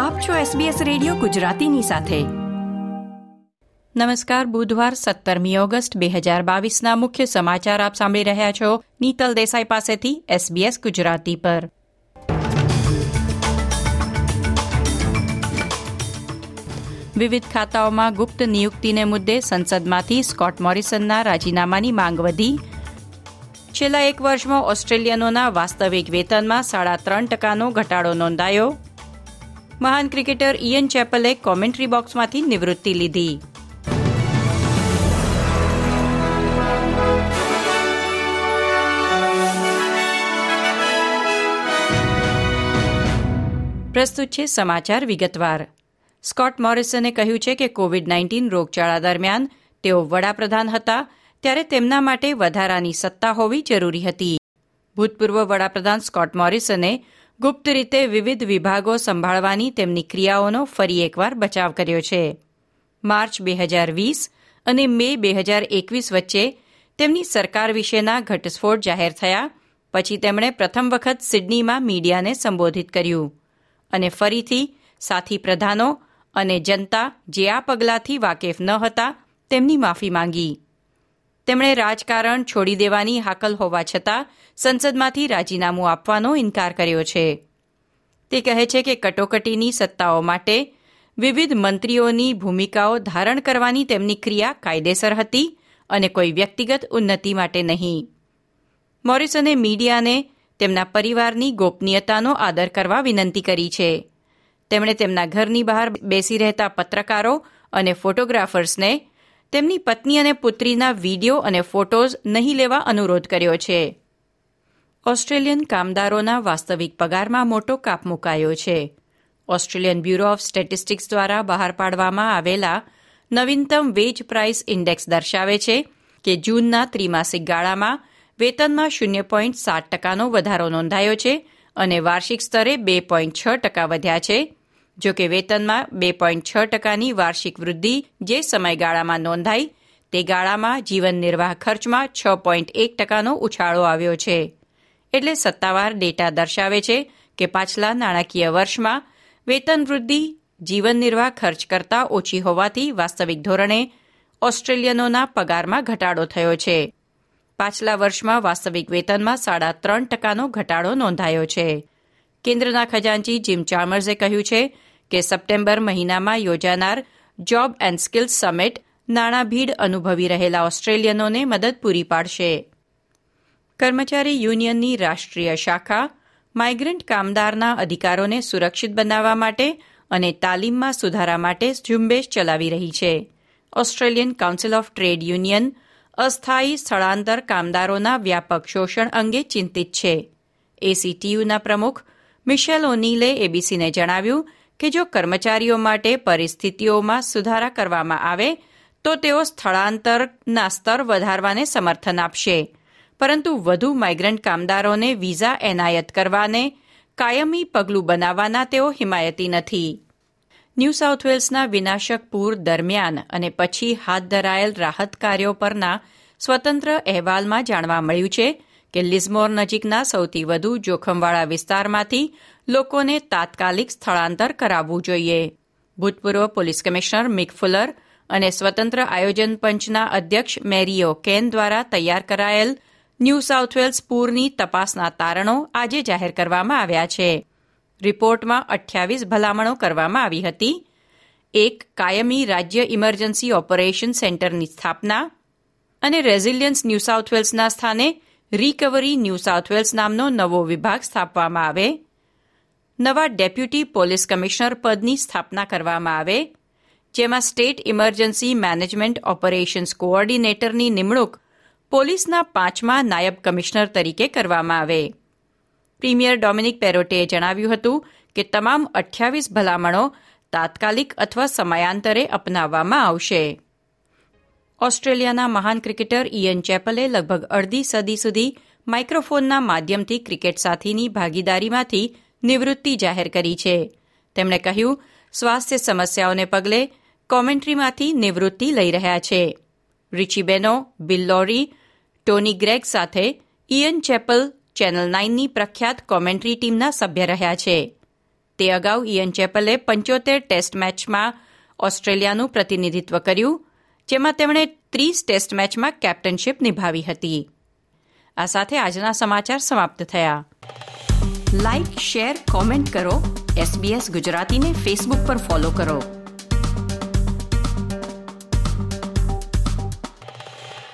આપ છો SBS radio ગુજરાતીની સાથે. નમસ્કાર, બુધવાર સત્તરમી ઓગસ્ટ બે હજાર બાવીસના મુખ્ય સમાચાર આપ સાંભળી રહ્યા છો નીતલ દેસાઈ પાસેથી SBS ગુજરાતી પર. વિવિધ ખાતાઓમાં ગુપ્ત નિયુક્તિને મુદ્દે સંસદમાંથી સ્કોટ મોરિસનના રાજીનામાની માંગ વધી. છેલ્લા એક વર્ષમાં ઓસ્ટ્રેલિયનોના વાસ્તવિક વેતનમાં સાડા ત્રણ ટકાનો ઘટાડો નોંધાયો. મહાન ક્રિકેટર ઇયન ચેપલે કોમેન્ટ્રી બોક્સમાંથી નિવૃત્તિ લીધી. પ્રસ્તુત છે સમાચાર વિગતવાર. સ્કોટ મોરિસને કહ્યું છે કે કોવિડ નાઇન્ટીન રોગચાળા દરમિયાન તેઓ વડાપ્રધાન હતા, ત્યારે તેમના માટે વધારાની સત્તા હોવી જરૂરી હતી. ભૂતપૂર્વ વડાપ્રધાન સ્કોટ મોરિસને ગુપ્ત રીતે વિવિધ વિભાગો સંભાળવાની તેમની ક્રિયાઓનો ફરી એકવાર બચાવ કર્યો છે. માર્ચ બે હજાર વીસ અને મે બે હજાર એકવીસ વચ્ચે તેમની સરકાર વિશેના ઘટસ્ફોટ જાહેર થયા, પછી તેમણે પ્રથમ વખત સિડનીમાં મીડિયાને સંબોધિત કર્યું અને ફરીથી સાથી પ્રધાનો અને જનતા જે આ પગલાંથી વાકેફ ન હતા તેમની માફી માંગી. તેમણે રાજકારણ છોડી દેવાની હાકલ હોવા છતાં સંસદમાંથી રાજીનામું આપવાનો ઇનકાર કર્યો છે. તે કહે છે કે કટોકટીની સત્તાઓ માટે વિવિધ મંત્રીઓની ભૂમિકાઓ ધારણ કરવાની તેમની ક્રિયા કાયદેસર હતી અને કોઈ વ્યક્તિગત ઉન્નતિ માટે નહીં. મોરિસને મીડિયાને તેમના પરિવારની ગોપનીયતાનો આદર કરવા વિનંતી કરી છે. તેમણે તેમના ઘરની બહાર બેસી રહેતા પત્રકારો અને ફોટોગ્રાફર્સને તેમની પત્ની અને પુત્રીના વીડિયો અને ફોટોઝ નહીં લેવા અનુરોધ કર્યો છે. ઓસ્ટ્રેલિયન કામદારોના વાસ્તવિક પગારમાં મોટો કાપ મુકાયો છે. ઓસ્ટ્રેલિયન બ્યુરો ઓફ સ્ટેટિસ્ટિક્સ દ્વારા બહાર પાડવામાં આવેલા નવીનતમ વેજ પ્રાઇસ ઇન્ડેક્સ દર્શાવે છે કે જૂનના ત્રિમાસિક ગાળામાં વેતનમાં શૂન્ય પોઈન્ટ સાત ટકાનો વધારો નોંધાયો છે અને વાર્ષિક સ્તરે બે પોઈન્ટ છ ટકા વધ્યા છે. જો કે વેતનમાં બે પોઈન્ટ છ ટકાની વાર્ષિક વૃદ્ધિ જે સમયગાળામાં નોંધાઈ, તે ગાળામાં જીવન નિર્વાહ ખર્ચમાં છ પોઈન્ટ એક ટકાનો ઉછાળો આવ્યો છે. એટલે સત્તાવાર ડેટા દર્શાવે છે કે પાછલા નાણાકીય વર્ષમાં વેતન વૃદ્ધિ જીવન નિર્વાહ ખર્ચ કરતાં ઓછી હોવાથી વાસ્તવિક ધોરણે ઓસ્ટ્રેલિયનોના પગારમાં ઘટાડો થયો છે. પાછલા વર્ષમાં વાસ્તવિક વેતનમાં સાડા ત્રણ ટકાનો ઘટાડો નોંધાયો છે. કેન્દ્રના ખજાનચી જીમ ચાર્મર્સે કહ્યું છે કે સપ્ટેમ્બર મહિનામાં યોજાનાર જોબ એન્ડ સ્કિલ્સ સમિટ નાણાં ભીડ અનુભવી રહેલા ઓસ્ટ્રેલિયનોને મદદ પૂરી પાડશે. કર્મચારી યુનિયનની રાષ્ટ્રીય શાખા માઇગ્રન્ટ કામદારના અધિકારોને સુરક્ષિત બનાવવા માટે અને તાલીમમાં સુધારા માટે ઝુંબેશ ચલાવી રહી છે. Australian council of trade union અસ્થાયી સ્થળાંતર કામદારોના વ્યાપક શોષણ અંગે ચિંતિત છે. એસીટીયુના પ્રમુખ મિશેલ ઓનીલે એબીસીને જણાવ્યું કે જો કર્મચારીઓ માટે પરિસ્થિતિઓમાં સુધારા કરવામાં આવે, તો તેઓ સ્થળાંતરના સ્તર વધારવાને સમર્થન આપશે. પરંતુ વધુ માઇગ્રન્ટ કામદારોને વિઝા એનાયત કરવાને કાયમી પગલું બનાવવાના તેઓ હિમાયતી નથી. ન્યૂ સાઉથ વેલ્સના વિનાશક પૂર દરમિયાન અને પછી હાથ ધરાયેલ રાહત કાર્યો પરના સ્વતંત્ર અહેવાલમાં જાણવા મળ્યું છે કે લિઝમોર નજીકના સૌથી વધુ જોખમવાળા વિસ્તારમાંથી લોકોને તાત્કાલિક સ્થળાંતર કરાવવું જોઈએ. ભૂતપૂર્વ પોલીસ કમિશનર મિક ફુલર અને સ્વતંત્ર આયોજન પંચના અધ્યક્ષ મેરીઓ કેન દ્વારા તૈયાર કરાયેલ ન્યૂ સાઉથ વેલ્સ પૂરની તપાસના તારણો આજે જાહેર કરવામાં આવ્યા છે. રિપોર્ટમાં અઠ્યાવીસ ભલામણો કરવામાં આવી હતી. એક કાયમી રાજ્ય ઇમરજન્સી ઓપરેશન સેન્ટરની સ્થાપના અને રેઝિલિયન્સ ન્યૂ સાઉથ વેલ્સના સ્થાને રિકવરી ન્યૂ સાઉથ વેલ્સ નામનો નવો વિભાગ સ્થાપવામાં આવે. નવા ડેપ્યુટી પોલીસ કમિશનર પદની સ્થાપના કરવામાં આવે. જેમાં સ્ટેટ ઇમરજન્સી મેનેજમેન્ટ ઓપરેશન્સ કોઓર્ડિનેટરની નિમણૂક પોલીસના પાંચમા નાયબ કમિશનર તરીકે કરવામાં આવે. પ્રીમિયર ડોમિનિક પેરોટેએ જણાવ્યું હતું કે તમામ અઠ્યાવીસ ભલામણો તાત્કાલિક અથવા સમયાંતરે અપનાવવામાં આવશે. ઓસ્ટ્રેલિયાના મહાન ક્રિકેટર ઇયન ચેપલે લગભગ અડધી સદી સુધી માઇક્રોફોનના માધ્યમથી ક્રિકેટ સાથીની ભાગીદારીમાંથી નિવૃત્તિ જાહેર કરી છે. તેમણે કહ્યું, સ્વાસ્થ્ય સમસ્યાઓને પગલે કોમેન્ટ્રીમાંથી નિવૃત્તિ લઈ રહ્યા છે. રિચી બેનો, બિલ લોરી, ટોની ગ્રેગ સાથે ઇયન ચેપલ ચેનલ નાઇનની પ્રખ્યાત કોમેન્ટ્રી ટીમના સભ્ય રહ્યા છે. તે અગાઉ ઇયન ચેપલે પંચોતેર ટેસ્ટ મેચમાં ઓસ્ટ્રેલિયાનું પ્રતિનિધિત્વ કર્યું જેમાં તેમણે ત્રીસ ટેસ્ટ મેચમાં કેપ્ટનશીપ નિભાવી હતી. આ સાથે આજના સમાચાર સમાપ્ત થયા. લાઇક શેર કોમેન્ટ કરો. એસબીએસ ગુજરાતીને ફેસબુક પર ફોલો કરો.